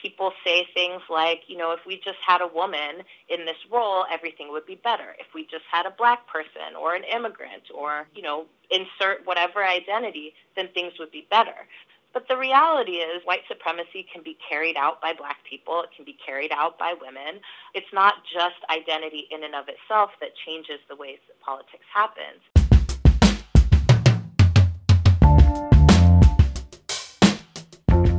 people say things like, you know, if we just had a woman in this role, everything would be better. If we just had a black person or an immigrant or, you know, insert whatever identity, then things would be better. But the reality is, white supremacy can be carried out by black people, it can be carried out by women. It's not just identity in and of itself that changes the ways that politics happens.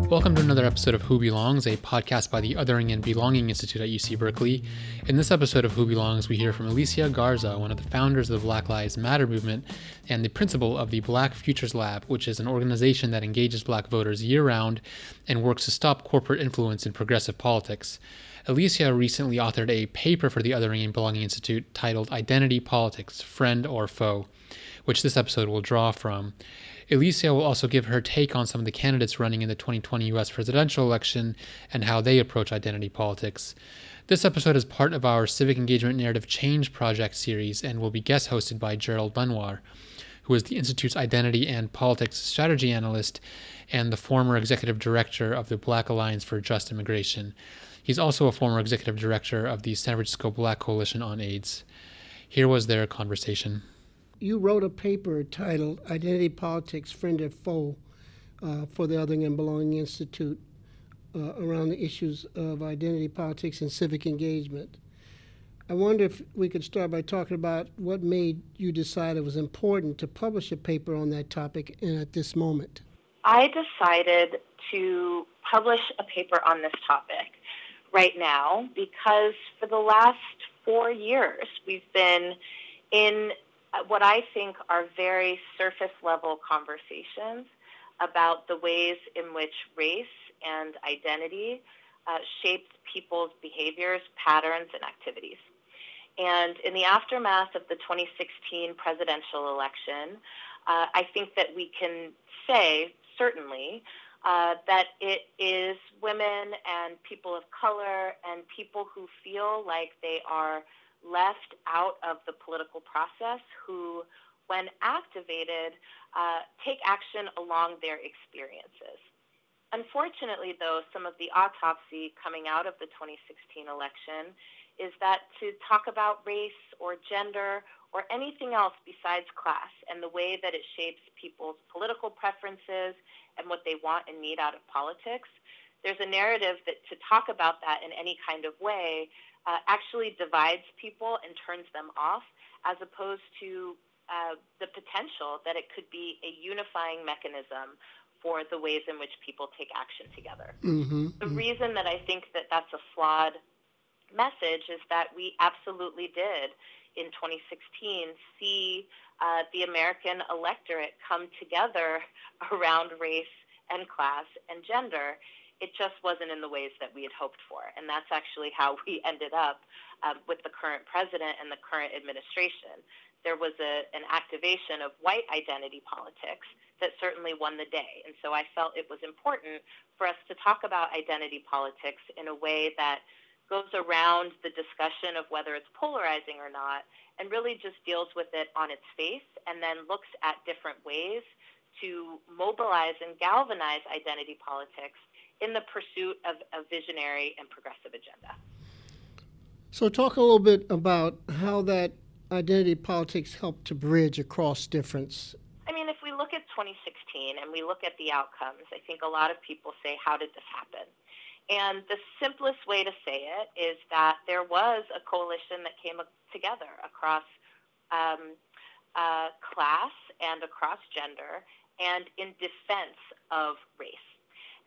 Welcome to another episode of Who Belongs, a podcast by the Othering and Belonging Institute at UC Berkeley. In this episode of Who Belongs, we hear from Alicia Garza, one of the founders of the Black Lives Matter movement and the principal of the Black Futures Lab, which is an organization that engages black voters year round and works to stop corporate influence in progressive politics. Alicia recently authored a paper for the Othering and Belonging Institute titled Identity Politics Friend or Foe, which this episode will draw from. Alicia will also give her take on some of the candidates running in the 2020 US presidential election and how they approach identity politics. This episode is part of our Civic Engagement Narrative Change Project series and will be guest hosted by Gerald Lenoir, who is the Institute's Identity and Politics Strategy Analyst and the former Executive Director of the Black Alliance for Just Immigration. He's also a former Executive Director of the San Francisco Black Coalition on AIDS. Here was their conversation you wrote a paper titled Identity Politics, Friend or Foe uh, for the Othering and Belonging Institute uh, around the issues of identity politics and civic engagement. I wonder if we could start by talking about what made you decide it was important to publish a paper on that topic and at this moment. I decided to publish a paper on this topic right now because for the last four years we've been in what I think are very surface level conversations about the ways in which race and identity uh, shaped people's behaviors, patterns, and activities. And in the aftermath of the 2016 presidential election, uh, I think that we can say, certainly, uh, that it is women and people of color and people who feel like they are left out of the political process who, when activated, uh, take action along their experiences. Unfortunately, though, some of the autopsy coming out of the 2016 election is that to talk about race or gender or anything else besides class and the way that it shapes people's political preferences and what they want and need out of politics, there's a narrative that to talk about that in any kind of way uh, actually divides people and turns them off, as opposed to uh, the potential that it could be a unifying mechanism for the ways in which people take action together. Mm-hmm, the mm-hmm. reason that I think that that's a flawed message is that we absolutely did in 2016 see uh, the American electorate come together around race and class and gender it just wasn't in the ways that we had hoped for. And that's actually how we ended up um, with the current president and the current administration. There was a, an activation of white identity politics that certainly won the day. And so I felt it was important for us to talk about identity politics in a way that goes around the discussion of whether it's polarizing or not and really just deals with it on its face and then looks at different ways to mobilize and galvanize identity politics in the pursuit of a visionary and progressive agenda. So, talk a little bit about how that identity politics helped to bridge across difference. I mean, if we look at 2016 and we look at the outcomes, I think a lot of people say, How did this happen? And the simplest way to say it is that there was a coalition that came together across um, uh, class and across gender and in defense of race.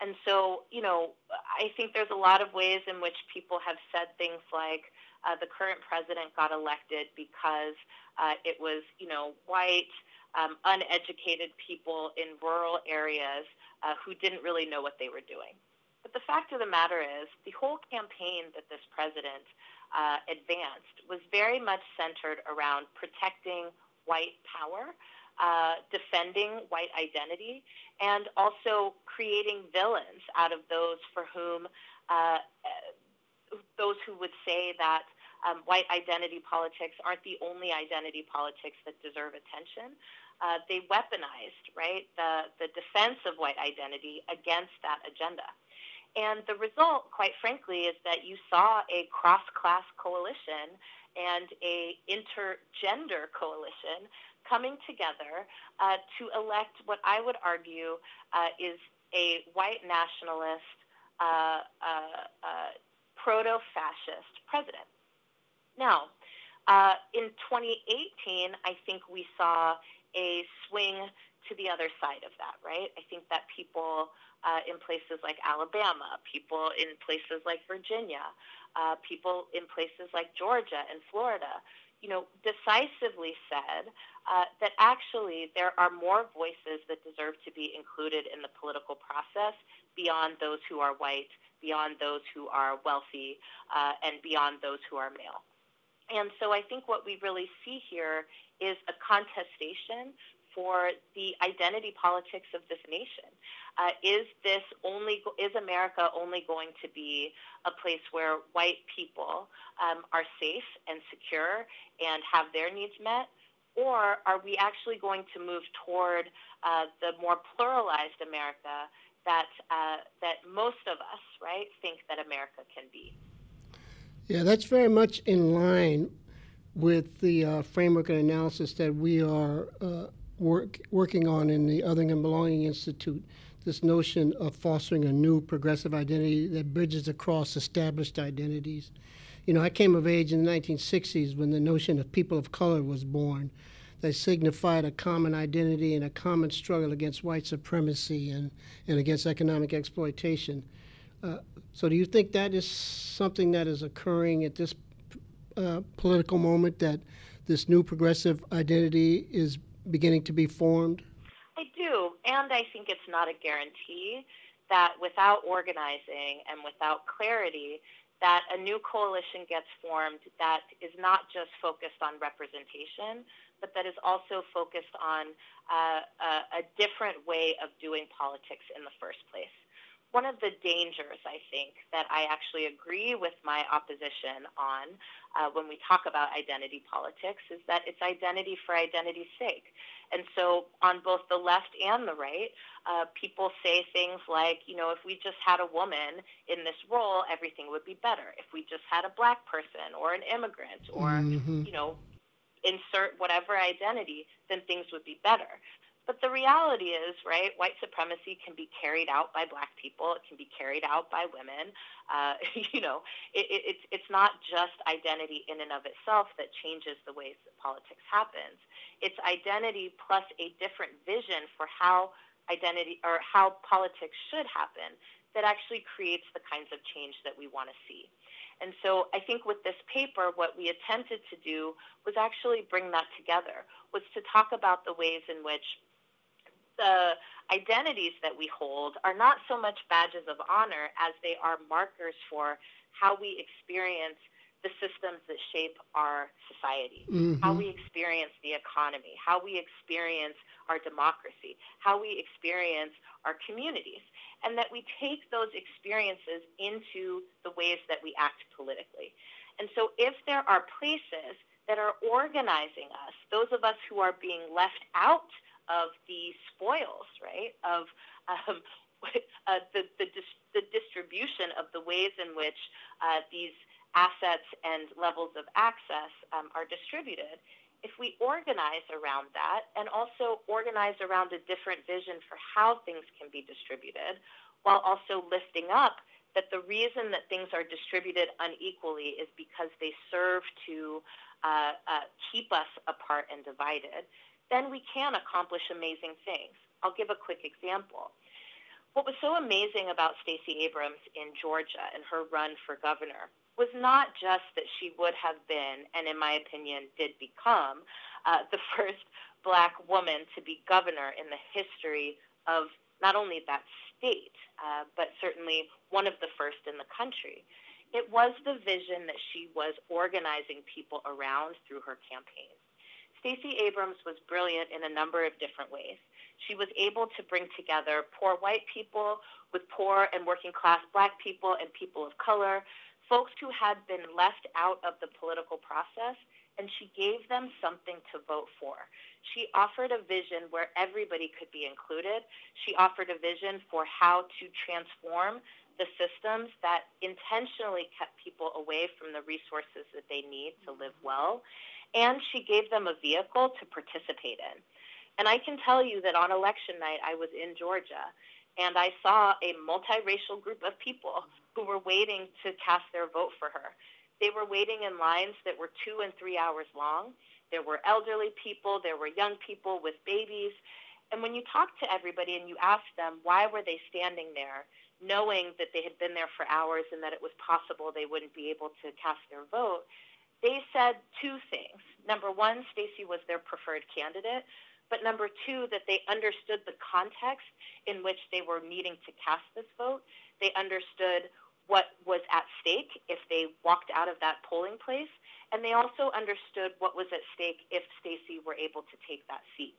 And so, you know, I think there's a lot of ways in which people have said things like uh, the current president got elected because uh, it was, you know, white, um, uneducated people in rural areas uh, who didn't really know what they were doing. But the fact of the matter is, the whole campaign that this president uh, advanced was very much centered around protecting white power uh, defending white identity and also creating villains out of those for whom uh, those who would say that um, white identity politics aren't the only identity politics that deserve attention. Uh, they weaponized right the the defense of white identity against that agenda. And the result, quite frankly, is that you saw a cross class coalition and a intergender coalition coming together uh, to elect what I would argue uh, is a white nationalist, uh, uh, uh proto fascist president. Now, in 2018, I think we saw a swing to the other side of that, right? I think that people in places like Alabama, people in places like Virginia, people in places like Georgia and Florida, you know, decisively said uh, that actually there are more voices that deserve to be included in the political process beyond those who are white, beyond those who are wealthy, uh, and beyond those who are male. And so I think what we really see here is a contestation for the identity politics of this nation. Uh, is this only is America only going to be a place where white people um, are safe and secure and have their needs met, or are we actually going to move toward uh, the more pluralized America that uh, that most of us right think that America can be? Yeah, that's very much in line with the uh, framework and analysis that we are uh, work, working on in the Othering and Belonging Institute. This notion of fostering a new progressive identity that bridges across established identities. You know, I came of age in the 1960s when the notion of people of color was born, that signified a common identity and a common struggle against white supremacy and, and against economic exploitation. Uh, so, do you think that is something that is occurring at this uh, political moment that this new progressive identity is beginning to be formed? I do, and I think it's not a guarantee that without organizing and without clarity, that a new coalition gets formed that is not just focused on representation, but that is also focused on uh, a, a different way of doing politics in the first place one of the dangers, I think, that I actually agree with my opposition on uh, when we talk about identity politics is that it's identity for identity's sake. And so, on both the left and the right, uh, people say things like, you know, if we just had a woman in this role, everything would be better. If we just had a black person or an immigrant or, mm-hmm. you know, insert whatever identity, then things would be better. But the reality is, right, white supremacy can be carried out by black people. It can be carried out by women. Uh, you know, it, it, it's, it's not just identity in and of itself that changes the ways that politics happens. It's identity plus a different vision for how identity or how politics should happen that actually creates the kinds of change that we want to see. And so I think with this paper, what we attempted to do was actually bring that together, was to talk about the ways in which the identities that we hold are not so much badges of honor as they are markers for how we experience the systems that shape our society, mm-hmm. how we experience the economy, how we experience our democracy, how we experience our communities, and that we take those experiences into the ways that we act politically. And so, if there are places that are organizing us, those of us who are being left out of the spoils, right? Of um, uh, the, the, the, distribution of the ways in which uh, these assets and levels of access um, are distributed. If we organize around that and also organize around a different vision for how things can be distributed, while also lifting up that the reason that things are distributed unequally is because they serve to uh, uh, keep us apart and divided then we can accomplish amazing things. I'll give a quick example. What was so amazing about Stacey Abrams in Georgia and her run for governor was not just that she would have been, and in my opinion, did become, uh, the first black woman to be governor in the history of not only that state, uh, but certainly one of the first in the country. It was the vision that she was organizing people around through her campaign. Stacey Abrams was brilliant in a number of different ways. She was able to bring together poor white people with poor and working class black people and people of color, folks who had been left out of the political process, and she gave them something to vote for. She offered a vision where everybody could be included. She offered a vision for how to transform the systems that intentionally kept people away from the resources that they need to live well. And she gave them a vehicle to participate in. And I can tell you that on election night, I was in Georgia and I saw a multiracial group of people who were waiting to cast their vote for her. They were waiting in lines that were two and three hours long. There were elderly people, there were young people with babies. And when you talk to everybody and you ask them why were they standing there, knowing that they had been there for hours and that it was possible they wouldn't be able to cast their vote, they said two things. Number one, Stacey was their preferred candidate, but number two, that they understood the context in which they were needing to cast this vote. They understood what was at stake if they walked out of that polling place, and they also understood what was at stake if Stacey were able to take that seat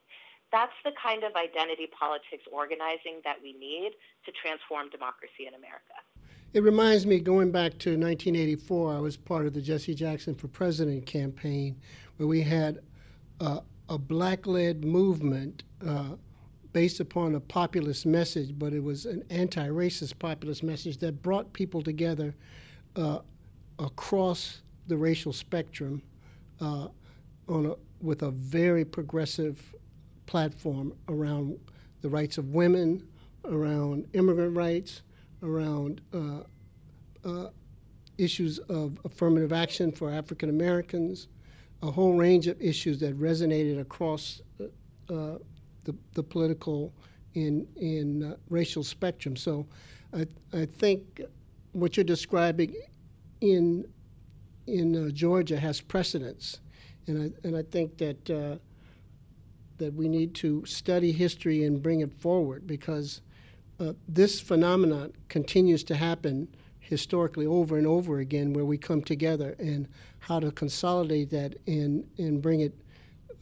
that's the kind of identity politics organizing that we need to transform democracy in America. It reminds me, going back to 1984, I was part of the Jesse Jackson for President campaign, where we had uh, a black led movement uh, based upon a populist message, but it was an anti racist populist message that brought people together uh, across the racial spectrum uh, on a, with a very progressive platform around the rights of women, around immigrant rights, around uh, uh, issues of affirmative action for African Americans, a whole range of issues that resonated across uh, the, the political in, uh, racial spectrum. So I, I think what you're describing in, in Georgia has precedence. And I, and I think that that we need to study history and bring it forward because uh, this phenomenon continues to happen historically over and over again where we come together and how to consolidate that and, and bring it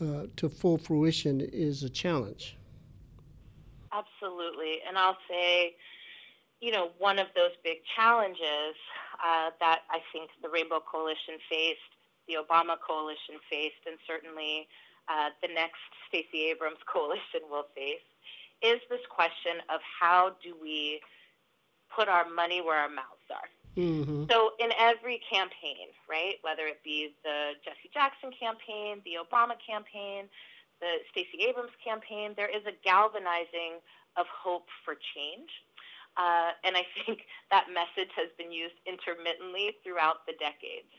uh, to full fruition is a challenge. Absolutely. And I'll say, you know, one of those big challenges uh, that I think the Rainbow Coalition faced, the Obama coalition faced, and certainly uh, the next Stacey Abrams coalition will face is this question of how do we put our money where our mouths are. Mm-hmm. So in every campaign, right, whether it be the Jesse Jackson campaign, the Obama campaign, the Stacey Abrams campaign, there is a galvanizing of hope for change. Uh, and I think that message has been used intermittently throughout the decades.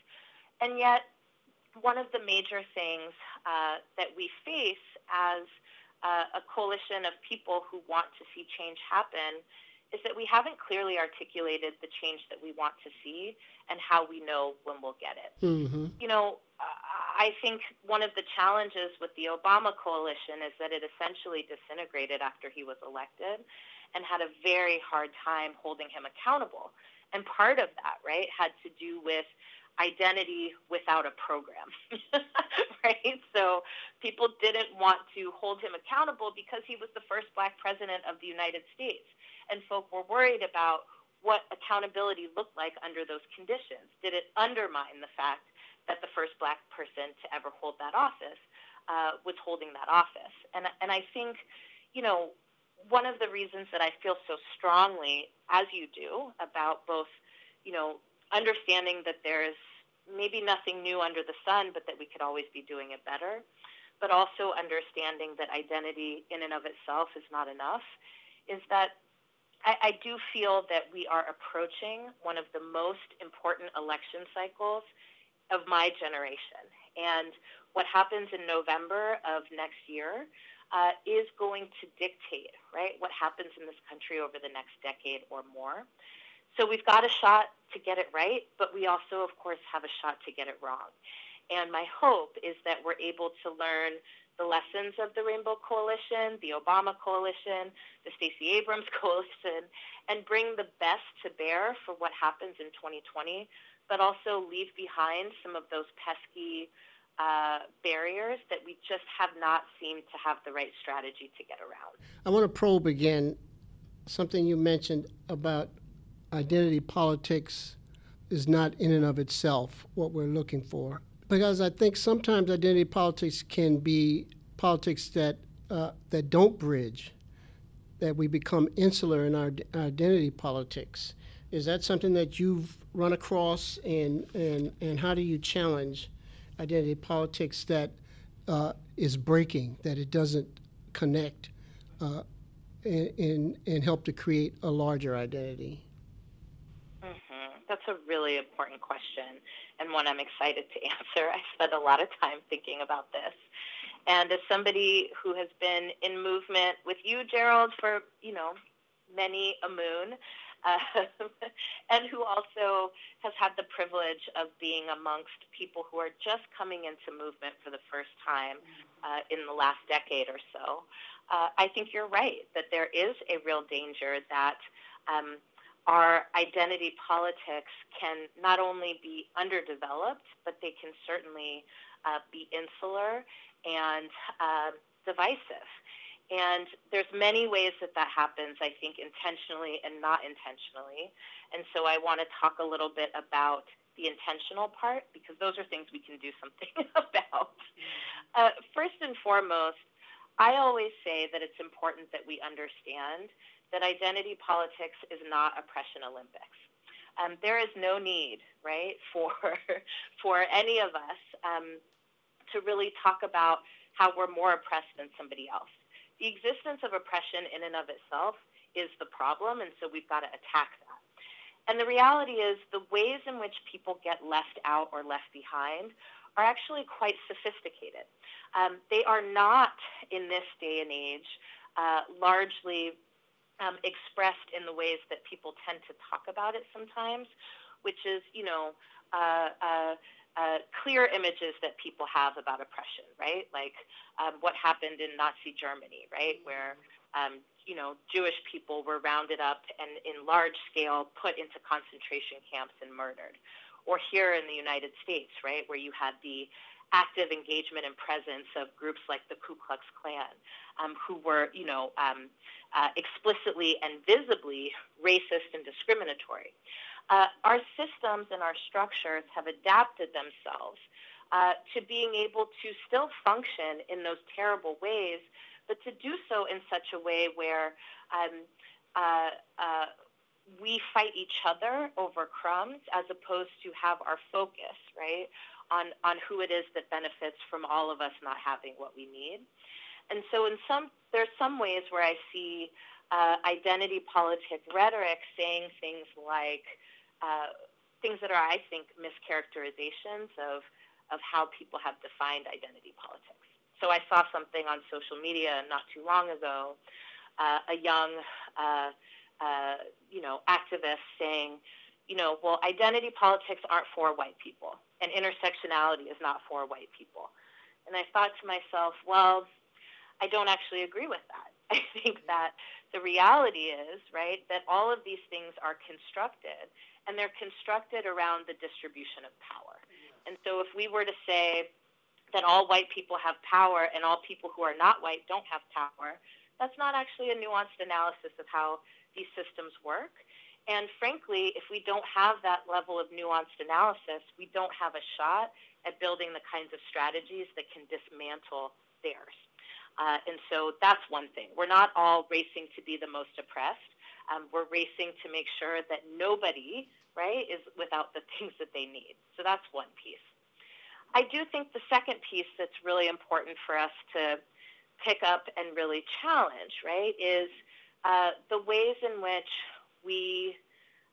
And yet, one of the major things uh, that we face as uh, a coalition of people who want to see change happen is that we haven't clearly articulated the change that we want to see and how we know when we'll get it. Mm-hmm. You know, I think one of the challenges with the Obama coalition is that it essentially disintegrated after he was elected and had a very hard time holding him accountable. And part of that, right, had to do with identity without a program, right? So people didn't want to hold him accountable because he was the first black president of the United States. And folk were worried about what accountability looked like under those conditions. Did it undermine the fact that the first black person to ever hold that office uh, was holding that office? And, and I think, you know, one of the reasons that I feel so strongly, as you do, about both, you know, understanding that there's maybe nothing new under the sun, but that we could always be doing it better, but also understanding that identity in and of itself is not enough, is that I, I do feel that we are approaching one of the most important election cycles of my generation. And what happens in November of next year uh, is going to dictate, right, what happens in this country over the next decade or more. So we've got a shot to get it right, but we also, of course, have a shot to get it wrong. And my hope is that we're able to learn the lessons of the Rainbow Coalition, the Obama Coalition, the Stacey Abrams Coalition, and bring the best to bear for what happens in 2020, but also leave behind some of those pesky uh, barriers that we just have not seemed to have the right strategy to get around. I want to probe again something you mentioned about identity politics is not in and of itself what we're looking for. Because I think sometimes identity politics can be politics that, uh, that don't bridge, that we become insular in our, identity politics. Is that something that you've run across, and, and, and how do you challenge identity politics that uh, is breaking, that it doesn't connect uh, and, and help to create a larger identity? That's a really important question and one I'm excited to answer. I spent a lot of time thinking about this. And as somebody who has been in movement with you, Gerald, for, you know, many a moon, uh, and who also has had the privilege of being amongst people who are just coming into movement for the first time uh, in the last decade or so, uh, I think you're right that there is a real danger that um, our identity politics can not only be underdeveloped, but they can certainly uh, be insular and uh, divisive. And there's many ways that that happens, I think, intentionally and not intentionally. And so I want to talk a little bit about the intentional part because those are things we can do something about. Uh, first and foremost, I always say that it's important that we understand that identity politics is not oppression Olympics. Um, there is no need, right, for for any of us um, to really talk about how we're more oppressed than somebody else. The existence of oppression in and of itself is the problem, and so we've got to attack that. And the reality is, the ways in which people get left out or left behind are actually quite sophisticated. Um, they are not, in this day and age, uh, largely um, expressed in the ways that people tend to talk about it sometimes, which is, you know, uh, uh, uh, clear images that people have about oppression, right? Like um, what happened in Nazi Germany, right, where um, you know Jewish people were rounded up and in large scale put into concentration camps and murdered, or here in the United States, right, where you had the active engagement and presence of groups like the Ku Klux Klan, um, who were, you know, um, uh, explicitly and visibly racist and discriminatory. Uh, our systems and our structures have adapted themselves uh, to being able to still function in those terrible ways, but to do so in such a way where um, uh, uh, we fight each other over crumbs as opposed to have our focus, right, on, on who it is that benefits from all of us not having what we need. And so, in some, there's some ways where I see uh, identity politic rhetoric saying things like uh, things that are, I think, mischaracterizations of of how people have defined identity politics. So I saw something on social media not too long ago, uh, a young, uh, uh, you know, activist saying, you know, well, identity politics aren't for white people and intersectionality is not for white people. And I thought to myself, well, I don't actually agree with that. I think that the reality is, right, that all of these things are constructed and they're constructed around the distribution of power. And so if we were to say that all white people have power and all people who are not white don't have power, that's not actually a nuanced analysis of how these systems work. And frankly, if we don't have that level of nuanced analysis, we don't have a shot at building the kinds of strategies that can dismantle theirs. Uh, and so that's one thing. We're not all racing to be the most oppressed. Um, we're racing to make sure that nobody, right, is without the things that they need. So that's one piece. I do think the second piece that's really important for us to pick up and really challenge, right, is uh, the ways in which we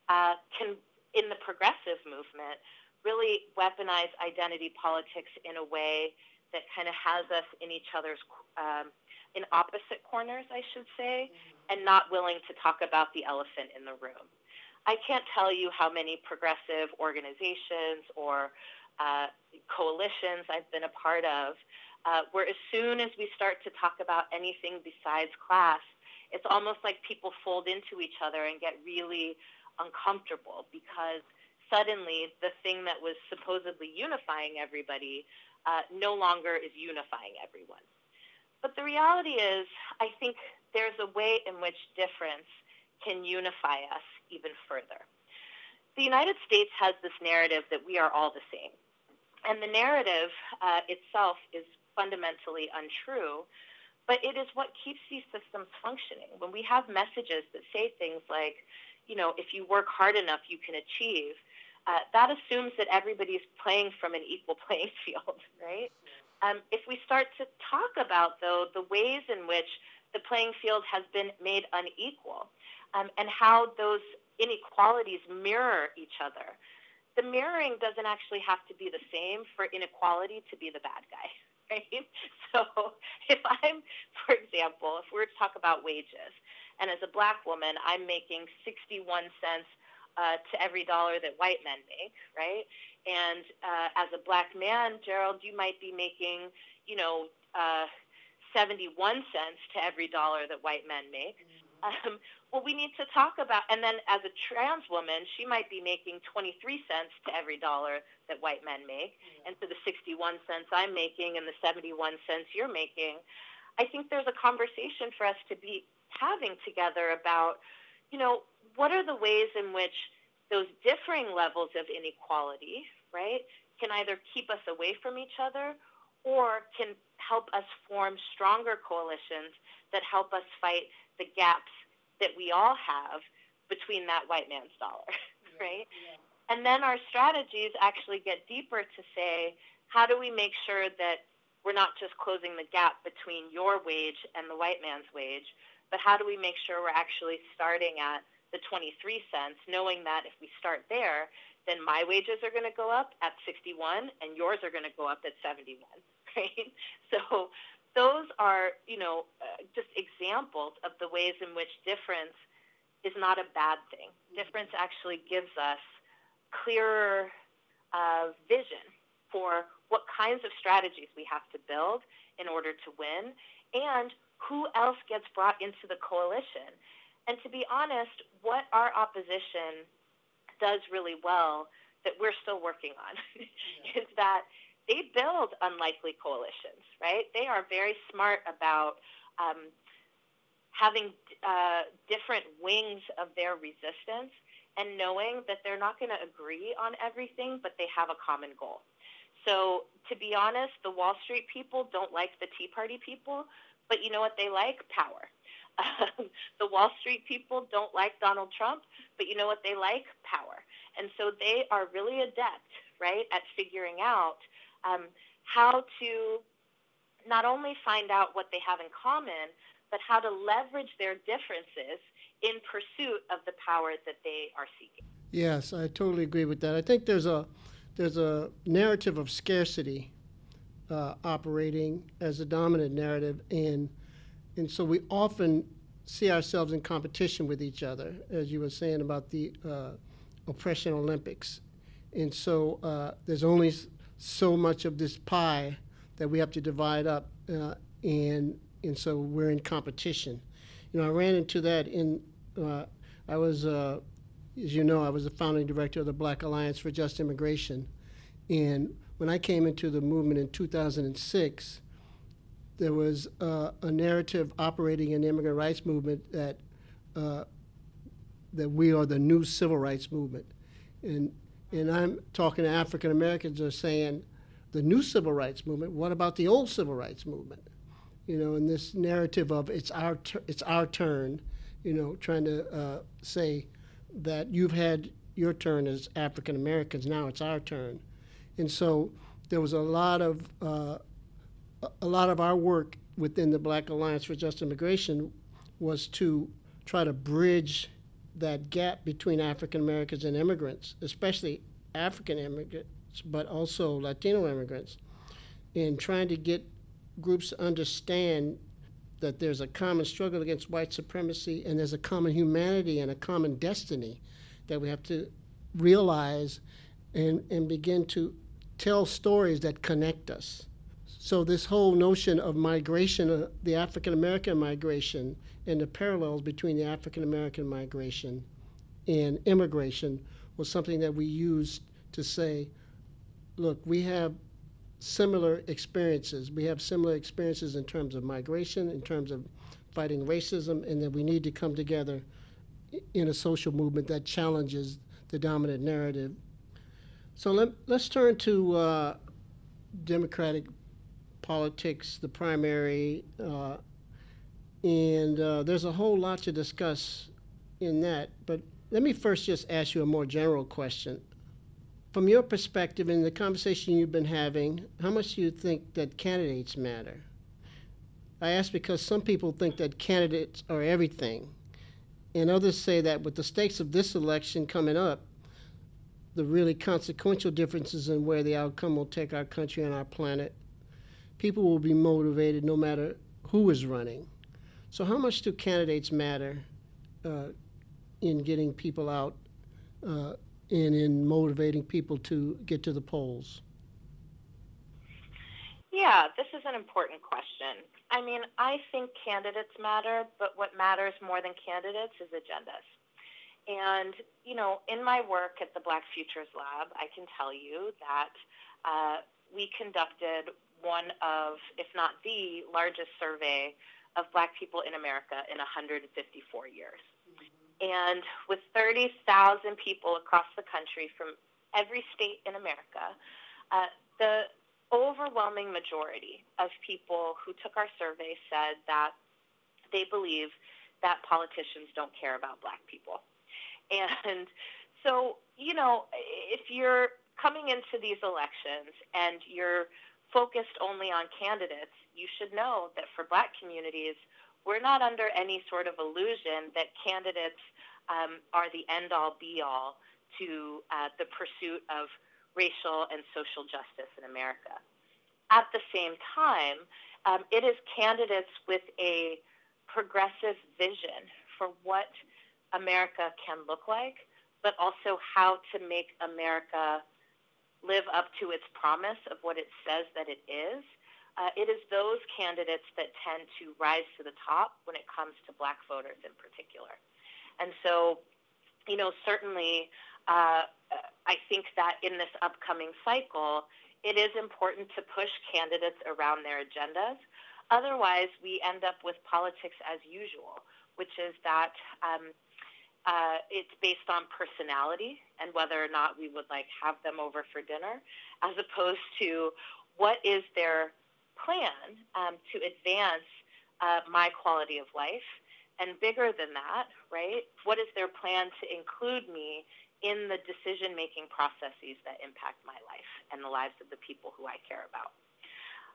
uh, can, in the progressive movement, really weaponize identity politics in a way that kind of has us in each other's, um, in opposite corners, I should say, mm-hmm. and not willing to talk about the elephant in the room. I can't tell you how many progressive organizations or uh, coalitions I've been a part of, uh, where as soon as we start to talk about anything besides class, it's almost like people fold into each other and get really uncomfortable because suddenly the thing that was supposedly unifying everybody uh, no longer is unifying everyone. But the reality is, I think there's a way in which difference can unify us even further. The United States has this narrative that we are all the same. And the narrative uh, itself is fundamentally untrue but it is what keeps these systems functioning. When we have messages that say things like, you know, if you work hard enough, you can achieve. Uh, that assumes that everybody's playing from an equal playing field, right? Um, if we start to talk about, though, the ways in which the playing field has been made unequal um, and how those inequalities mirror each other, the mirroring doesn't actually have to be the same for inequality to be the bad guy. Right? So, if I'm, for example, if we're to talk about wages, and as a black woman, I'm making 61 cents uh, to every dollar that white men make, right? And uh, as a black man, Gerald, you might be making, you know, uh, 71 cents to every dollar that white men make. Mm-hmm. Um, well, we need to talk about, and then as a trans woman, she might be making 23 cents to every dollar that white men make. Mm-hmm. And for the 61 cents I'm making and the 71 cents you're making, I think there's a conversation for us to be having together about, you know, what are the ways in which those differing levels of inequality, right, can either keep us away from each other or can help us form stronger coalitions that help us fight the gaps that we all have between that white man's dollar, right? Yeah. And then our strategies actually get deeper to say, how do we make sure that we're not just closing the gap between your wage and the white man's wage, but how do we make sure we're actually starting at the 23 cents, knowing that if we start there, then my wages are going to go up at 61 and yours are going to go up at 71, right? So those are, you know, uh, just examples of the ways in which difference is not a bad thing. Difference actually gives us clearer uh, vision for what kinds of strategies we have to build in order to win and who else gets brought into the coalition. And to be honest, what our opposition does really well that we're still working on yeah. is that they build unlikely coalitions, right? They are very smart about um, having uh, different wings of their resistance and knowing that they're not going to agree on everything, but they have a common goal. So, to be honest, the Wall Street people don't like the Tea Party people, but you know what they like? Power. Um, the Wall Street people don't like Donald Trump, but you know what they like? Power. And so they are really adept, right, at figuring out um, how to not only find out what they have in common, but how to leverage their differences in pursuit of the power that they are seeking. Yes, I totally agree with that. I think there's a there's a narrative of scarcity uh, operating as a dominant narrative, and and so we often see ourselves in competition with each other, as you were saying about the uh, oppression Olympics, and so uh, there's only so much of this pie that we have to divide up, uh, and and so we're in competition. You know, I ran into that in. Uh, I was, uh, as you know, I was the founding director of the Black Alliance for Just Immigration, and when I came into the movement in 2006, there was uh, a narrative operating in the immigrant rights movement that uh, that we are the new civil rights movement, and and I'm talking to African Americans are saying the new civil rights movement. What about the old civil rights movement? You know, in this narrative of it's our it's our turn. You know, trying to uh, say that you've had your turn as African Americans. Now it's our turn, and so there was a lot of uh, a lot of our work within the Black Alliance for Just Immigration was to try to bridge that gap between African Americans and immigrants, especially African immigrants, but also Latino immigrants, in trying to get groups to understand that there's a common struggle against white supremacy and there's a common humanity and a common destiny that we have to realize and, and begin to tell stories that connect us. So, this whole notion of migration, uh, the African American migration, and the parallels between the African American migration and immigration was something that we used to say, look, we have similar experiences. We have similar experiences in terms of migration, in terms of fighting racism, and that we need to come together in a social movement that challenges the dominant narrative. So let, us turn to uh, Democratic politics, the primary, uh, and uh, there's a whole lot to discuss in that. But let me first just ask you a more general question. From your perspective, in the conversation you've been having, how much do you think that candidates matter? I ask because some people think that candidates are everything, and others say that with the stakes of this election coming up, the really consequential differences in where the outcome will take our country and our planet, people will be motivated no matter who is running. So, how much do candidates matter uh, in getting people out uh, and in motivating people to get to the polls? Yeah, this is an important question. I mean, I think candidates matter, but what matters more than candidates is agendas. And, you know, in my work at the Black Futures Lab, I can tell you that uh, we conducted one of, if not the largest survey of black people in America in 154 years. And with 30,000 people across the country from every state in America, uh, the overwhelming majority of people who took our survey said that they believe that politicians don't care about black people. And so, you know, if you're coming into these elections and you're focused only on candidates, you should know that for black communities, we're not under any sort of illusion that candidates um, are the end all be all to uh, the pursuit of racial and social justice in America. At the same time, um, it is candidates with a progressive vision for what America can look like, but also how to make America live up to its promise of what it says that it is uh, it is those candidates that tend to rise to the top when it comes to black voters in particular. And so, you know, certainly uh, I think that in this upcoming cycle, it is important to push candidates around their agendas. Otherwise, we end up with politics as usual, which is that um, uh, it's based on personality and whether or not we would like have them over for dinner, as opposed to what is their plan um, to advance uh, my quality of life. And bigger than that, right? What is their plan to include me in the decision making processes that impact my life and the lives of the people who I care about?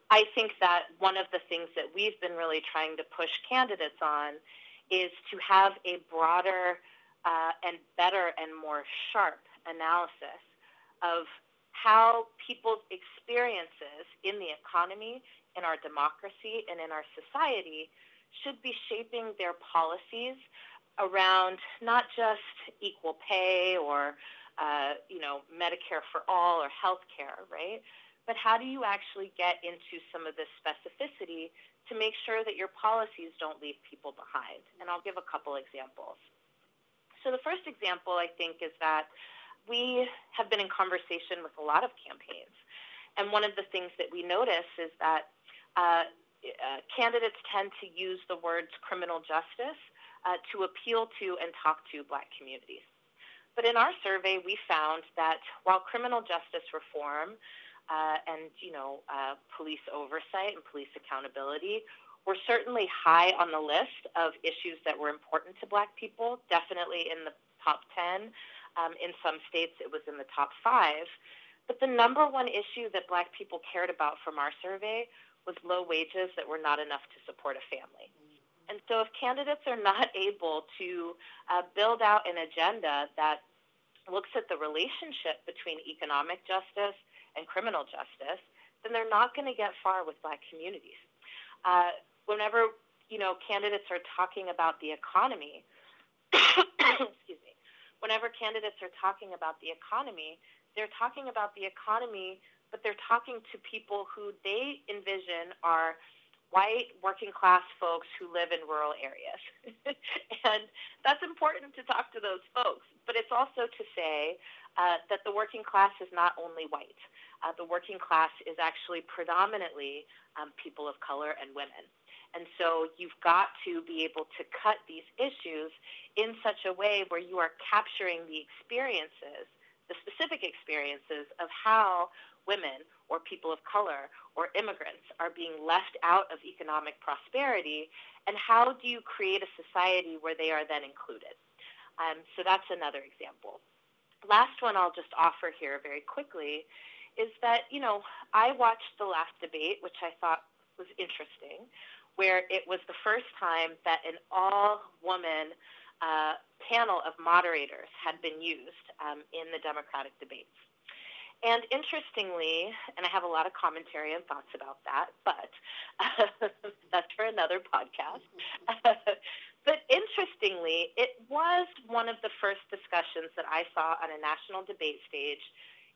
I think that one of the things that we've been really trying to push candidates on is to have a broader uh, and better and more sharp analysis of how people's experiences in the economy, in our democracy, and in our society should be shaping their policies around not just equal pay or uh, you know Medicare for all or health care, right? But how do you actually get into some of this specificity to make sure that your policies don't leave people behind? And I'll give a couple examples. So the first example I think is that we have been in conversation with a lot of campaigns. And one of the things that we notice is that uh, uh, candidates tend to use the words criminal justice uh, to appeal to and talk to black communities. But in our survey, we found that while criminal justice reform uh, and you know uh, police oversight and police accountability were certainly high on the list of issues that were important to black people, definitely in the top 10 um, in some states, it was in the top five. But the number one issue that black people cared about from our survey was low wages that were not enough to support a family. And so, if candidates are not able to uh, build out an agenda that looks at the relationship between economic justice and criminal justice, then they're not going to get far with black communities. Uh, whenever you know candidates are talking about the economy, excuse me, whenever candidates are talking about the economy, they're talking about the economy, but they're talking to people who they envision are white working class folks who live in rural areas. and that's important to talk to those folks. But it's also to say uh, that the working class is not only white, uh, the working class is actually predominantly um, people of color and women. And so you've got to be able to cut these issues in such a way where you are capturing the experiences, the specific experiences of how women or people of color or immigrants are being left out of economic prosperity, and how do you create a society where they are then included? Um, so that's another example. Last one I'll just offer here very quickly is that, you know, I watched the last debate, which I thought was interesting, where it was the first time that an all woman uh, panel of moderators had been used um, in the Democratic debates. And interestingly, and I have a lot of commentary and thoughts about that, but uh, that's for another podcast. but interestingly, it was one of the first discussions that I saw on a national debate stage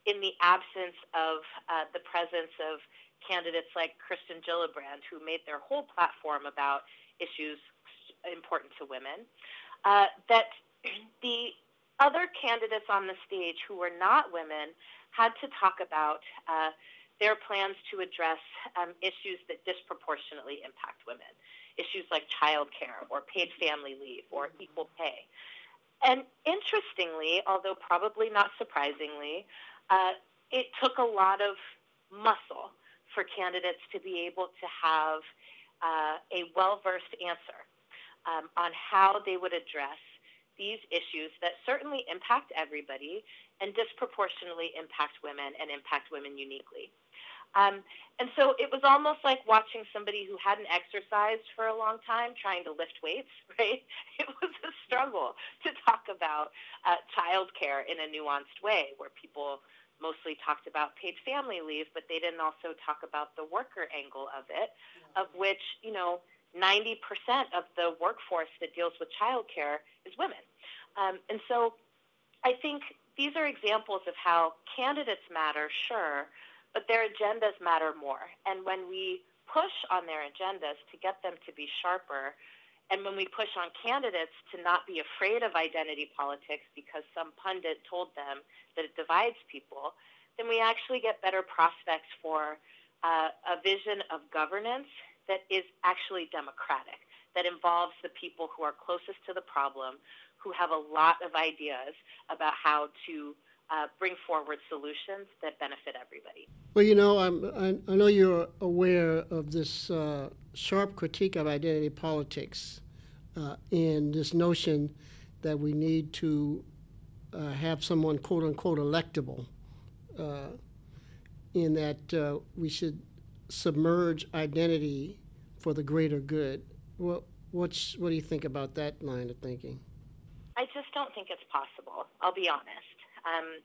in the absence of uh, the presence of candidates like Kirsten Gillibrand, who made their whole platform about issues important to women. Uh, that the other candidates on the stage who were not women had to talk about uh, their plans to address um, issues that disproportionately impact women, issues like childcare or paid family leave or equal pay. And interestingly, although probably not surprisingly, uh, it took a lot of muscle for candidates to be able to have uh, a well versed answer um, on how they would address these issues that certainly impact everybody and disproportionately impact women and impact women uniquely. Um, and so it was almost like watching somebody who hadn't exercised for a long time trying to lift weights, right? It was a struggle to talk about uh, childcare in a nuanced way where people mostly talked about paid family leave, but they didn't also talk about the worker angle of it, of which, you know, 90% of the workforce that deals with childcare is women. Um, and so I think these are examples of how candidates matter, sure, but their agendas matter more. And when we push on their agendas to get them to be sharper, and when we push on candidates to not be afraid of identity politics because some pundit told them that it divides people, then we actually get better prospects for uh, a vision of governance that is actually democratic, that involves the people who are closest to the problem, who have a lot of ideas about how to uh, bring forward solutions that benefit everybody. Well, you know, I'm, I, know you're aware of this uh, sharp critique of identity politics uh, and this notion that we need to uh, have someone quote unquote electable, uh, in that uh, we should submerge identity for the greater good. What, what's, what do you think about that line of thinking? I just don't think it's possible. I'll be honest. Um,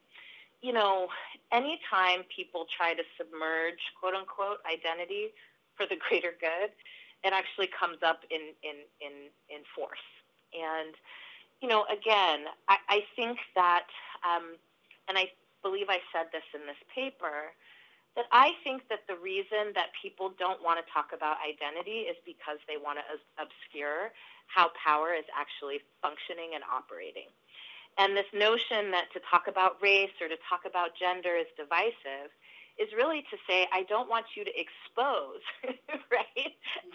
you know, anytime people try to submerge quote unquote identity for the greater good, it actually comes up in in in, in force. And you know, again, I, I think that, um, and I believe I said this in this paper, that I think that the reason that people don't want to talk about identity is because they want to obscure how power is actually functioning and operating. And this notion that to talk about race or to talk about gender is divisive is really to say, I don't want you to expose, right,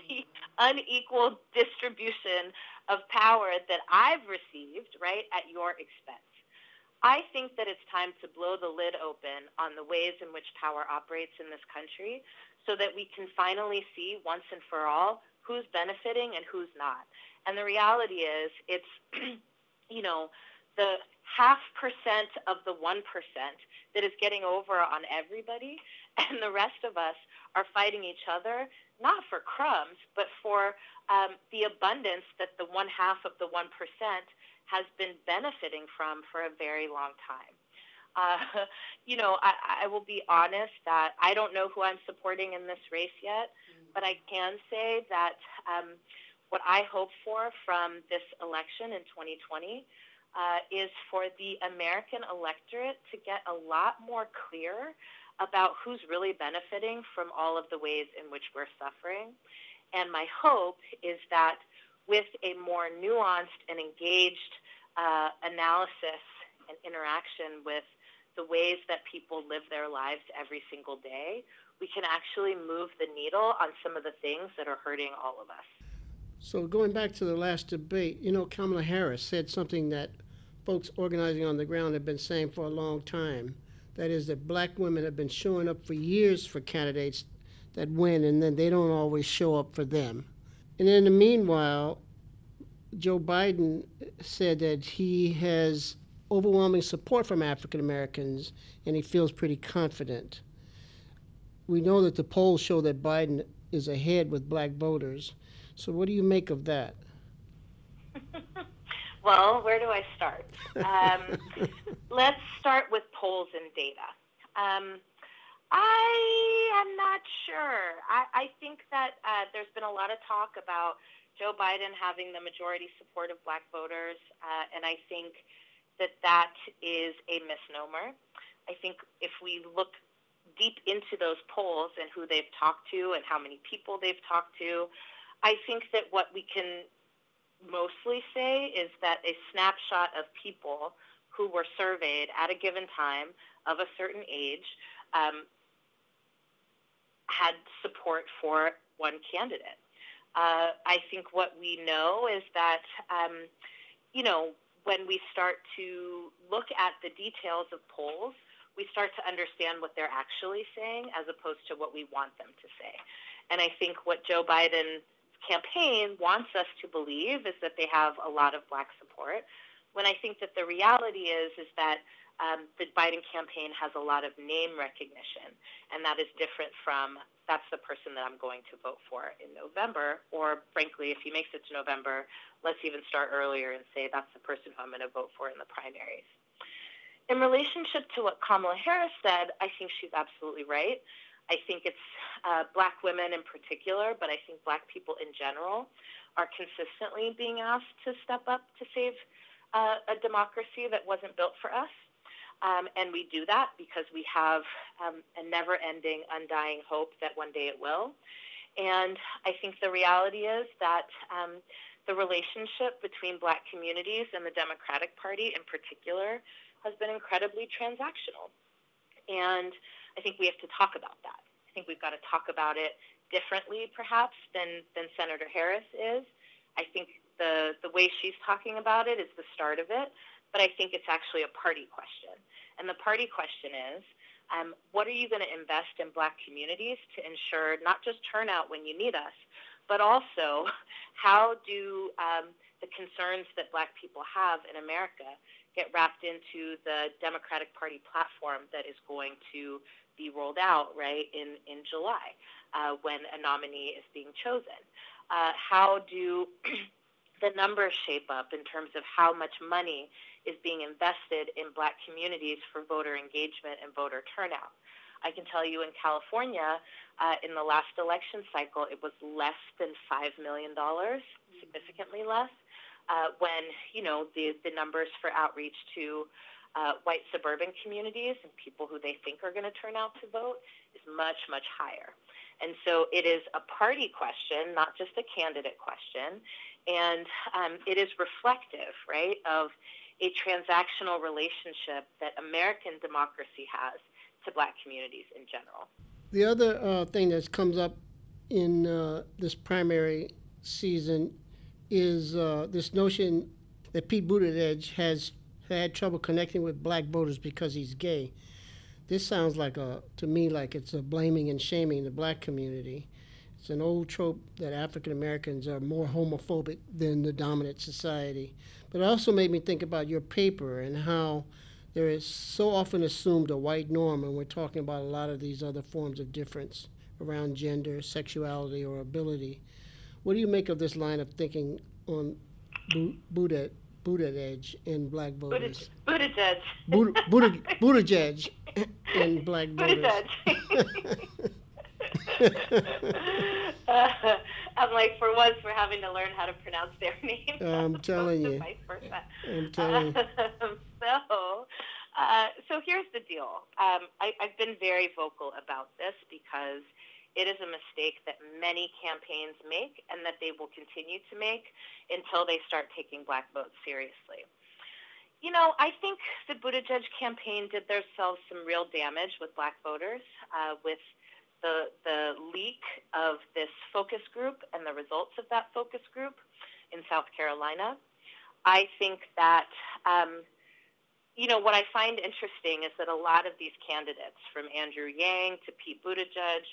the unequal distribution of power that I've received, right, at your expense. I think that it's time to blow the lid open on the ways in which power operates in this country so that we can finally see once and for all who's benefiting and who's not. And the reality is, it's, you know, the half percent of the 1% that is getting over on everybody, and the rest of us are fighting each other, not for crumbs, but for um, the abundance that the one half of the 1% has been benefiting from for a very long time. Uh, you know, I, I will be honest that I don't know who I'm supporting in this race yet, mm-hmm. but I can say that um, what I hope for from this election in 2020 uh, is for the American electorate to get a lot more clear about who's really benefiting from all of the ways in which we're suffering. And my hope is that with a more nuanced and engaged uh, analysis and interaction with the ways that people live their lives every single day, we can actually move the needle on some of the things that are hurting all of us. So going back to the last debate, you know, Kamala Harris said something that folks organizing on the ground have been saying for a long time. That is that black women have been showing up for years for candidates that win, and then they don't always show up for them. And in the meanwhile, Joe Biden said that he has overwhelming support from African Americans and he feels pretty confident. We know that the polls show that Biden is ahead with black voters. So, what do you make of that? well, where do I start? Um, let's start with polls and data. Um, I am not sure. I, I think that uh, there's been a lot of talk about Joe Biden having the majority support of black voters, uh, and I think that that is a misnomer. I think if we look deep into those polls and who they've talked to and how many people they've talked to, I think that what we can mostly say is that a snapshot of people who were surveyed at a given time of a certain age um, had support for one candidate. Uh, I think what we know is that, um, you know, when we start to look at the details of polls, we start to understand what they're actually saying as opposed to what we want them to say. And I think what Joe Biden's campaign wants us to believe is that they have a lot of black support, when I think that the reality is is that um, the Biden campaign has a lot of name recognition, and that is different from that's the person that I'm going to vote for in November. Or, frankly, if he makes it to November, let's even start earlier and say that's the person who I'm going to vote for in the primaries. In relationship to what Kamala Harris said, I think she's absolutely right. I think it's uh, black women in particular, but I think black people in general are consistently being asked to step up to save uh, a democracy that wasn't built for us. Um, and we do that because we have um, a never ending, undying hope that one day it will. And I think the reality is that um, the relationship between black communities and the Democratic Party in particular has been incredibly transactional. And I think we have to talk about that. I think we've got to talk about it differently, perhaps, than, than Senator Harris is. I think the, the way she's talking about it is the start of it but I think it's actually a party question. And the party question is um, what are you going to invest in black communities to ensure not just turnout when you need us, but also how do um, the concerns that black people have in America get wrapped into the Democratic Party platform that is going to be rolled out, right, in, in July uh, when a nominee is being chosen? Uh, how do the numbers shape up in terms of how much money is being invested in black communities for voter engagement and voter turnout. I can tell you in California, uh, in the last election cycle, it was less than $5 million, significantly less, uh, when, you know, the, the numbers for outreach to uh, white suburban communities and people who they think are going to turn out to vote is much, much higher. And so it is a party question, not just a candidate question. And um, it is reflective, right, of a transactional relationship that American democracy has to black communities in general. The other uh, thing that comes up in uh, this primary season is uh, this notion that Pete Buttigieg has had trouble connecting with black voters because he's gay. This sounds like a to me like it's a blaming and shaming the black community. It's an old trope that African Americans are more homophobic than the dominant society. But it also made me think about your paper and how there is so often assumed a white norm, and we're talking about a lot of these other forms of difference around gender, sexuality, or ability. What do you make of this line of thinking on Buddha, Buttigieg and black voters? Buttigieg. Buddha, Buddha, Buttigieg and black voters. uh, I'm like, for once, we're having to learn how to pronounce their names. I'm telling you. Vice versa. I'm telling you. so, uh, so here's the deal. Um, I, I've been very vocal about this because it is a mistake that many campaigns make and that they will continue to make until they start taking black votes seriously. You know, I think the Buttigieg campaign did themselves some real damage with black voters, uh, with the, the leak of this focus group and the results of that focus group in South Carolina. I think that, um, you know, what I find interesting is that a lot of these candidates, from Andrew Yang to Pete Buttigieg,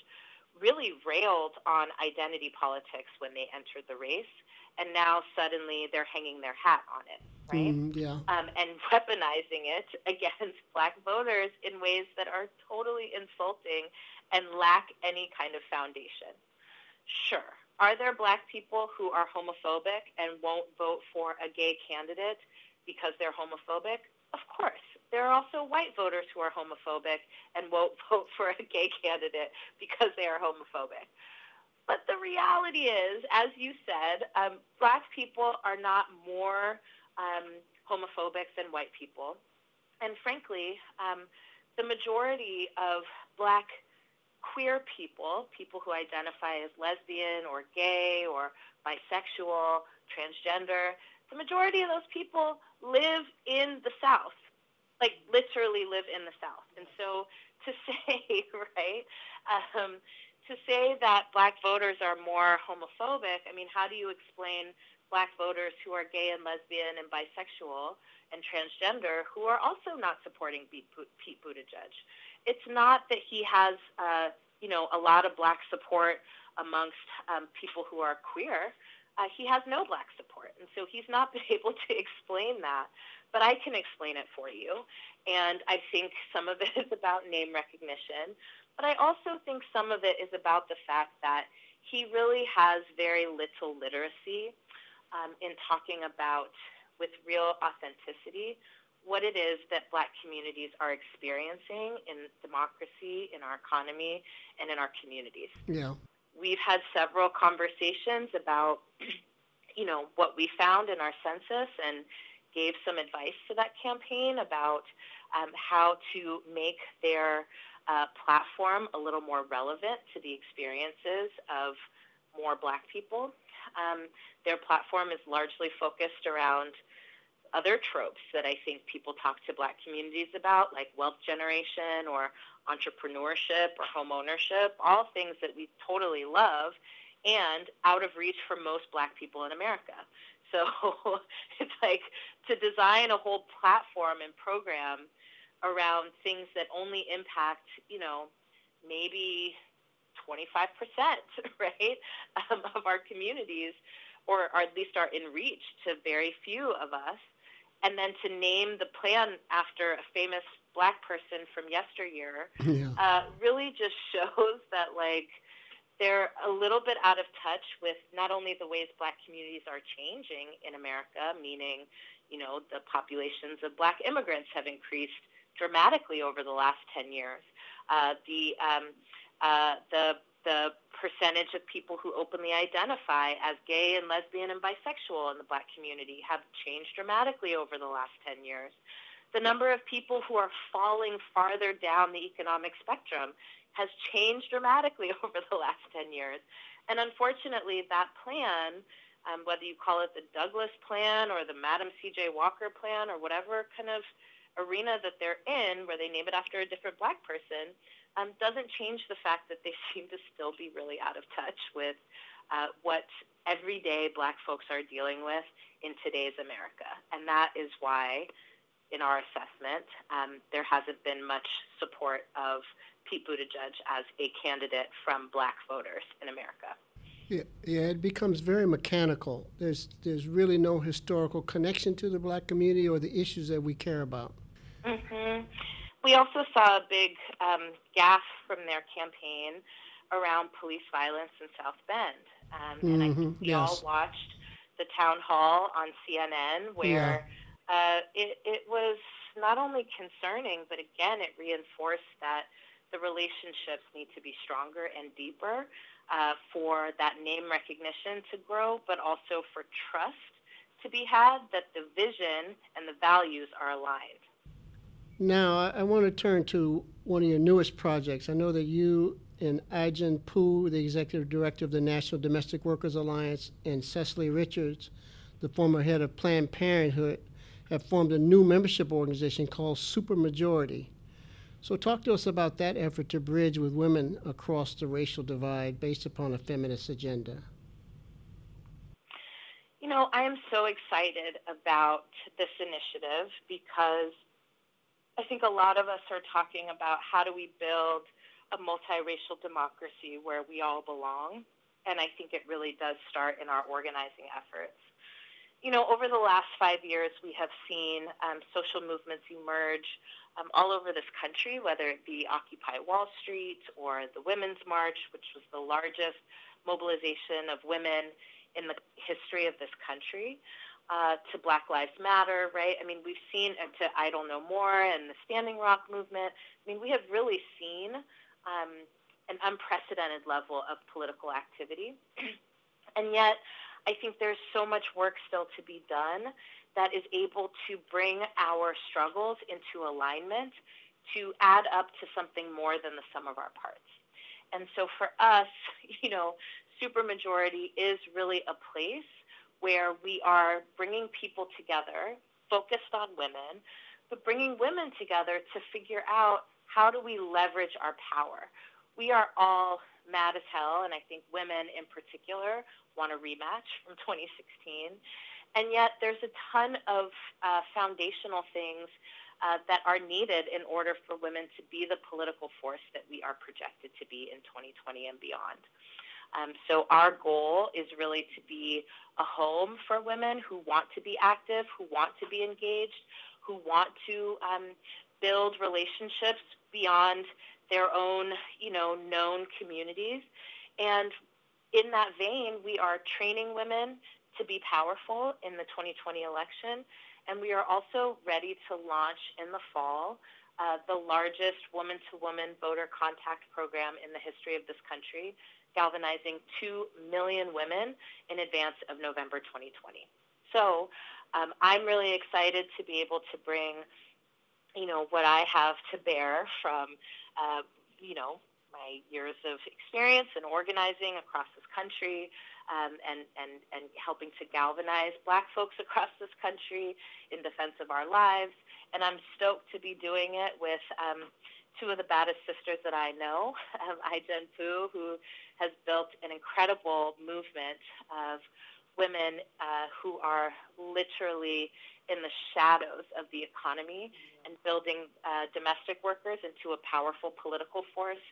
really railed on identity politics when they entered the race and now suddenly they're hanging their hat on it, right? Mm, yeah. Um, and weaponizing it against black voters in ways that are totally insulting and lack any kind of foundation. Sure. Are there black people who are homophobic and won't vote for a gay candidate because they're homophobic? Of course. There are also white voters who are homophobic and won't vote for a gay candidate because they are homophobic. But the reality is, as you said, um, black people are not more um, homophobic than white people. And frankly, um, the majority of black queer people, people who identify as lesbian or gay or bisexual, transgender, the majority of those people live in the South, like literally live in the South. And so to say, right, um, to say that black voters are more homophobic, I mean, how do you explain black voters who are gay and lesbian and bisexual and transgender who are also not supporting Pete Buttigieg? It's not that he has, uh, you know, a lot of black support amongst um, people who are queer. Uh, he has no black support, and so he's not been able to explain that. But I can explain it for you, and I think some of it is about name recognition. But I also think some of it is about the fact that he really has very little literacy um, in talking about, with real authenticity, what it is that black communities are experiencing in democracy, in our economy, and in our communities. Yeah. We've had several conversations about, you know, what we found in our census and gave some advice to that campaign about um, how to make their uh, platform a little more relevant to the experiences of more black people. Um, their platform is largely focused around other tropes that I think people talk to black communities about, like wealth generation or entrepreneurship or home ownership, all things that we totally love and out of reach for most black people in America. So it's like to design a whole platform and program around things that only impact, you know, maybe 25%, right, um, of our communities, or, or at least are in reach to very few of us. And then to name the plan after a famous black person from yesteryear yeah. uh, really just shows that, like, they're a little bit out of touch with not only the ways black communities are changing in America, meaning, you know, the populations of black immigrants have increased dramatically over the last 10 years. Uh, the, um, uh, the, the percentage of people who openly identify as gay and lesbian and bisexual in the black community have changed dramatically over the last 10 years. The number of people who are falling farther down the economic spectrum has changed dramatically over the last 10 years. And unfortunately, that plan, um, whether you call it the Douglass plan or the Madam C.J. Walker plan or whatever kind of arena that they're in, where they name it after a different black person, um, doesn't change the fact that they seem to still be really out of touch with uh, what everyday black folks are dealing with in today's America. And that is why, in our assessment, um, there hasn't been much support of Pete Buttigieg as a candidate from black voters in America. Yeah, yeah, it becomes very mechanical. There's there's really no historical connection to the black community or the issues that we care about. Mm-hmm. We also saw a big um, gaffe from their campaign around police violence in South Bend. Um, mm-hmm. And I think we yes. all watched the town hall on CNN where yeah. Uh, it, it was not only concerning, but again, it reinforced that the relationships need to be stronger and deeper uh, for that name recognition to grow, but also for trust to be had that the vision and the values are aligned. Now, I, I want to turn to one of your newest projects. I know that you and Ai-jen Poo, the executive director of the National Domestic Workers Alliance, and Cecile Richards, the former head of Planned Parenthood, have formed a new membership organization called Supermajority. So, talk to us about that effort to bridge with women across the racial divide based upon a feminist agenda. You know, I am so excited about this initiative because I think a lot of us are talking about how do we build a multiracial democracy where we all belong. and I think it really does start in our organizing efforts. You know, over the last five years, we have seen um, social movements emerge um, all over this country, whether it be Occupy Wall Street or the Women's March, which was the largest mobilization of women in the history of this country, uh, to Black Lives Matter, right? I mean, we've seen, and to Idle No More and the Standing Rock movement. I mean, we have really seen um, an unprecedented level of political activity. and yet, I think there's so much work still to be done that is able to bring our struggles into alignment to add up to something more than the sum of our parts. And so for us, you know, supermajority is really a place where we are bringing people together, focused on women, but bringing women together to figure out how do we leverage our power. We are all mad as hell, and I think women in particular want a rematch from 2016. And yet, there's a ton of uh, foundational things uh, that are needed in order for women to be the political force that we are projected to be in 2020 and beyond. Um, so, our goal is really to be a home for women who want to be active, who want to be engaged, who want to um, build relationships beyond their own, you know, known communities. And in that vein, we are training women to be powerful in the 2020 election. And we are also ready to launch in the fall uh, the largest woman to woman voter contact program in the history of this country, galvanizing 2 million women in advance of November 2020. So um, I'm really excited to be able to bring, you know, what I have to bear from, uh, you know, my years of experience in organizing across this country, um, and, and, and helping to galvanize black folks across this country in defense of our lives. And I'm stoked to be doing it with um, two of the baddest sisters that I know, um, Ai-jen Poo, who has built an incredible movement of women uh, who are literally in the shadows of the economy and building uh, domestic workers into a powerful political force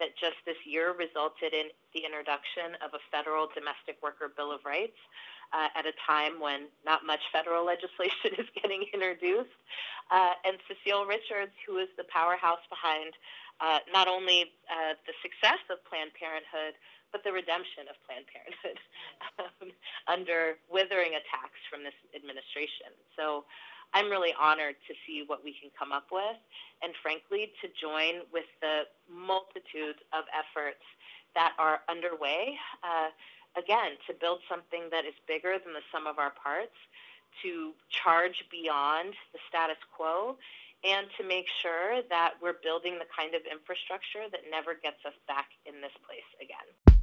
that just this year resulted in the introduction of a federal domestic worker bill of rights uh, at a time when not much federal legislation is getting introduced. Uh, and Cecile Richards, who is the powerhouse behind uh, not only uh, the success of Planned Parenthood, but the redemption of Planned Parenthood um, under withering attacks from this administration. So I'm really honored to see what we can come up with, and frankly, to join with the multitude of efforts that are underway. Uh, again, to build something that is bigger than the sum of our parts, to charge beyond the status quo, and to make sure that we're building the kind of infrastructure that never gets us back in this place again.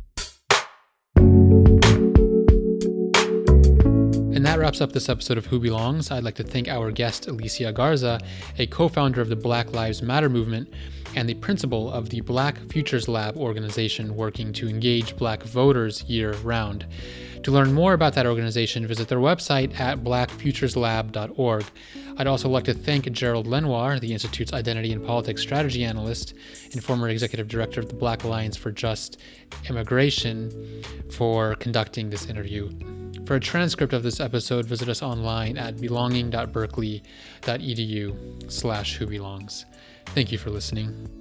Wraps up this episode of Who Belongs. I'd like to thank our guest, Alicia Garza, a co founder of the Black Lives Matter movement and the principal of the Black Futures Lab organization working to engage black voters year round. To learn more about that organization, visit their website at blackfutureslab.org. I'd also like to thank Gerald Lenoir, the Institute's Identity and Politics Strategy Analyst and former Executive Director of the Black Alliance for Just Immigration, for conducting this interview. For a transcript of this episode, visit us online at belonging.berkeley.edu slash who belongs. Thank you for listening.